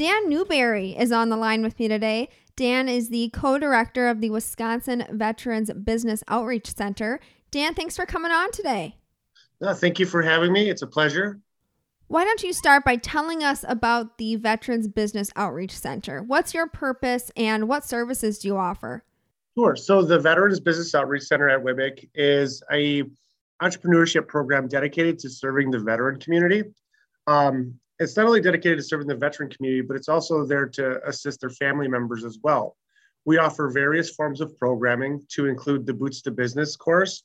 Dan Newberry is on the line with me today. Dan is the co director of the Wisconsin Veterans Business Outreach Center. Dan, thanks for coming on today. No, thank you for having me. It's a pleasure. Why don't you start by telling us about the Veterans Business Outreach Center? What's your purpose and what services do you offer? Sure. So, the Veterans Business Outreach Center at WIBIC is a entrepreneurship program dedicated to serving the veteran community. Um, it's not only dedicated to serving the veteran community, but it's also there to assist their family members as well. We offer various forms of programming to include the Boots to Business course,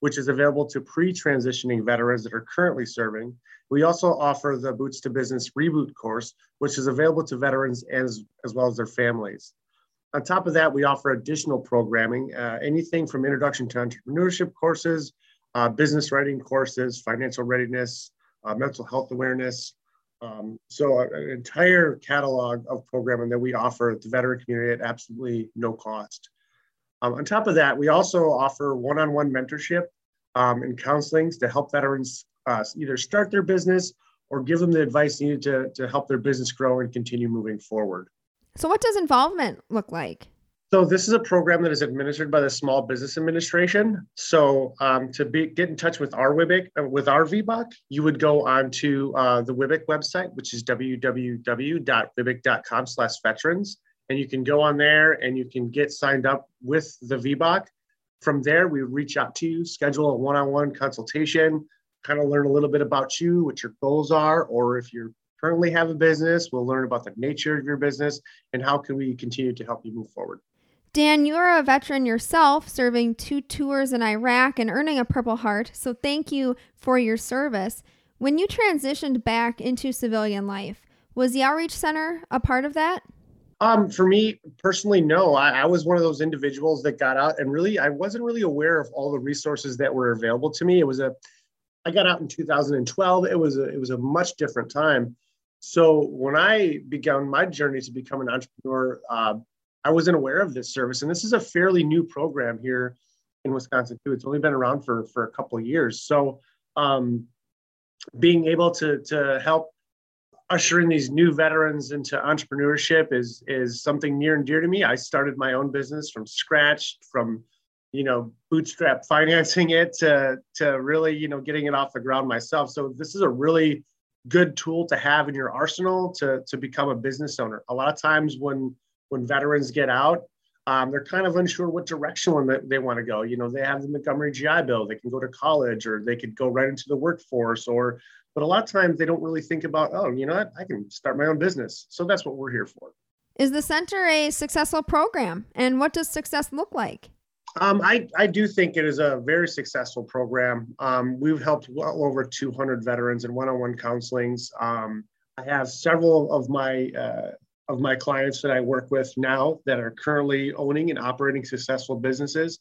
which is available to pre transitioning veterans that are currently serving. We also offer the Boots to Business Reboot course, which is available to veterans as, as well as their families. On top of that, we offer additional programming, uh, anything from introduction to entrepreneurship courses uh, business writing courses, financial readiness, uh, mental health awareness. Um, so an entire catalog of programming that we offer the veteran community at absolutely no cost. Um, on top of that, we also offer one-on-one mentorship um, and counselings to help veterans uh, either start their business or give them the advice needed to, to help their business grow and continue moving forward. So what does involvement look like? So this is a program that is administered by the Small Business Administration. So um, to be, get in touch with our WBIC, uh, with our VBOC, you would go onto uh, the WBIC website, which is www.wibic.com slash veterans. And you can go on there and you can get signed up with the VBOC. From there, we reach out to you, schedule a one-on-one consultation, kind of learn a little bit about you, what your goals are, or if you currently have a business, we'll learn about the nature of your business and how can we continue to help you move forward. Dan, you're a veteran yourself, serving two tours in Iraq and earning a Purple Heart, so thank you for your service. When you transitioned back into civilian life, was the Outreach Center a part of that? Um, for me personally, no. I, I, was one of those individuals that got out and really I wasn't really aware of all the resources that were available to me. It was a I got out in 2012. It was a it was a much different time. So when I began my journey to become an entrepreneur, uh, I wasn't aware of this service. And this is a fairly new program here in Wisconsin too. It's only been around for, for a couple of years. So um, being able to, to help usher in these new veterans into entrepreneurship is, is something near and dear to me. I started my own business from scratch, from you know bootstrap financing it to, to really you know getting it off the ground myself. So this is a really good tool to have in your arsenal to, to become a business owner. A lot of times when when veterans get out, um, they're kind of unsure what direction they, they want to go. You know, they have the Montgomery GI Bill, they can go to college or they could go right into the workforce or, but a lot of times they don't really think about, oh, you know what, I can start my own business. So that's what we're here for. Is the center a successful program? And what does success look like? Um, I, I do think it is a very successful program. Um, we've helped well over 200 veterans in one-on-one counselings. Um, I have several of my uh, of my clients that I work with now that are currently owning and operating successful businesses.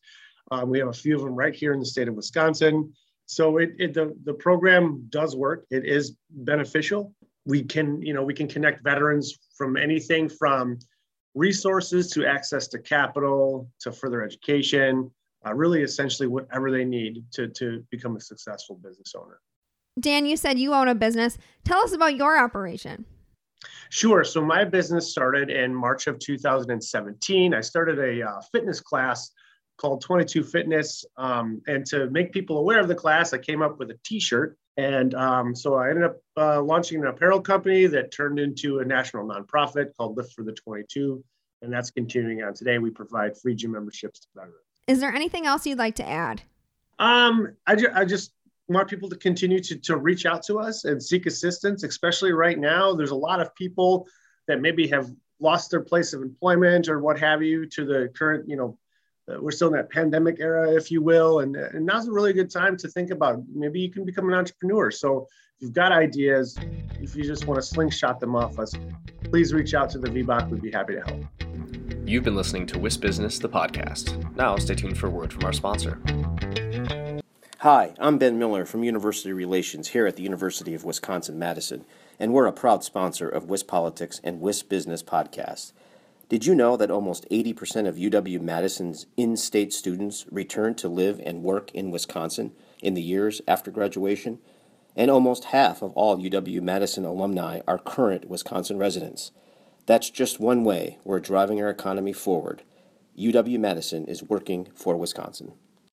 Um, we have a few of them right here in the state of Wisconsin. So it, it the, the program does work. It is beneficial. We can, you know, we can connect veterans from anything from resources to access to capital to further education, uh, really essentially whatever they need to, to become a successful business owner. Dan, you said you own a business. Tell us about your operation. Sure. So my business started in March of 2017. I started a uh, fitness class called 22 Fitness. Um, and to make people aware of the class, I came up with a t shirt. And um, so I ended up uh, launching an apparel company that turned into a national nonprofit called Lift for the 22. And that's continuing on today. We provide free gym memberships to veterans. Is there anything else you'd like to add? Um, I, ju- I just want people to continue to, to reach out to us and seek assistance, especially right now. There's a lot of people that maybe have lost their place of employment or what have you to the current, you know, uh, we're still in that pandemic era, if you will. And, and now's a really good time to think about maybe you can become an entrepreneur. So if you've got ideas, if you just want to slingshot them off us, please reach out to the VBOC. We'd be happy to help. You've been listening to WIS Business, the podcast. Now, stay tuned for a word from our sponsor. Hi, I'm Ben Miller from University Relations here at the University of Wisconsin Madison, and we're a proud sponsor of WIS Politics and WIS Business Podcast. Did you know that almost 80% of UW Madison's in state students return to live and work in Wisconsin in the years after graduation? And almost half of all UW Madison alumni are current Wisconsin residents. That's just one way we're driving our economy forward. UW Madison is working for Wisconsin.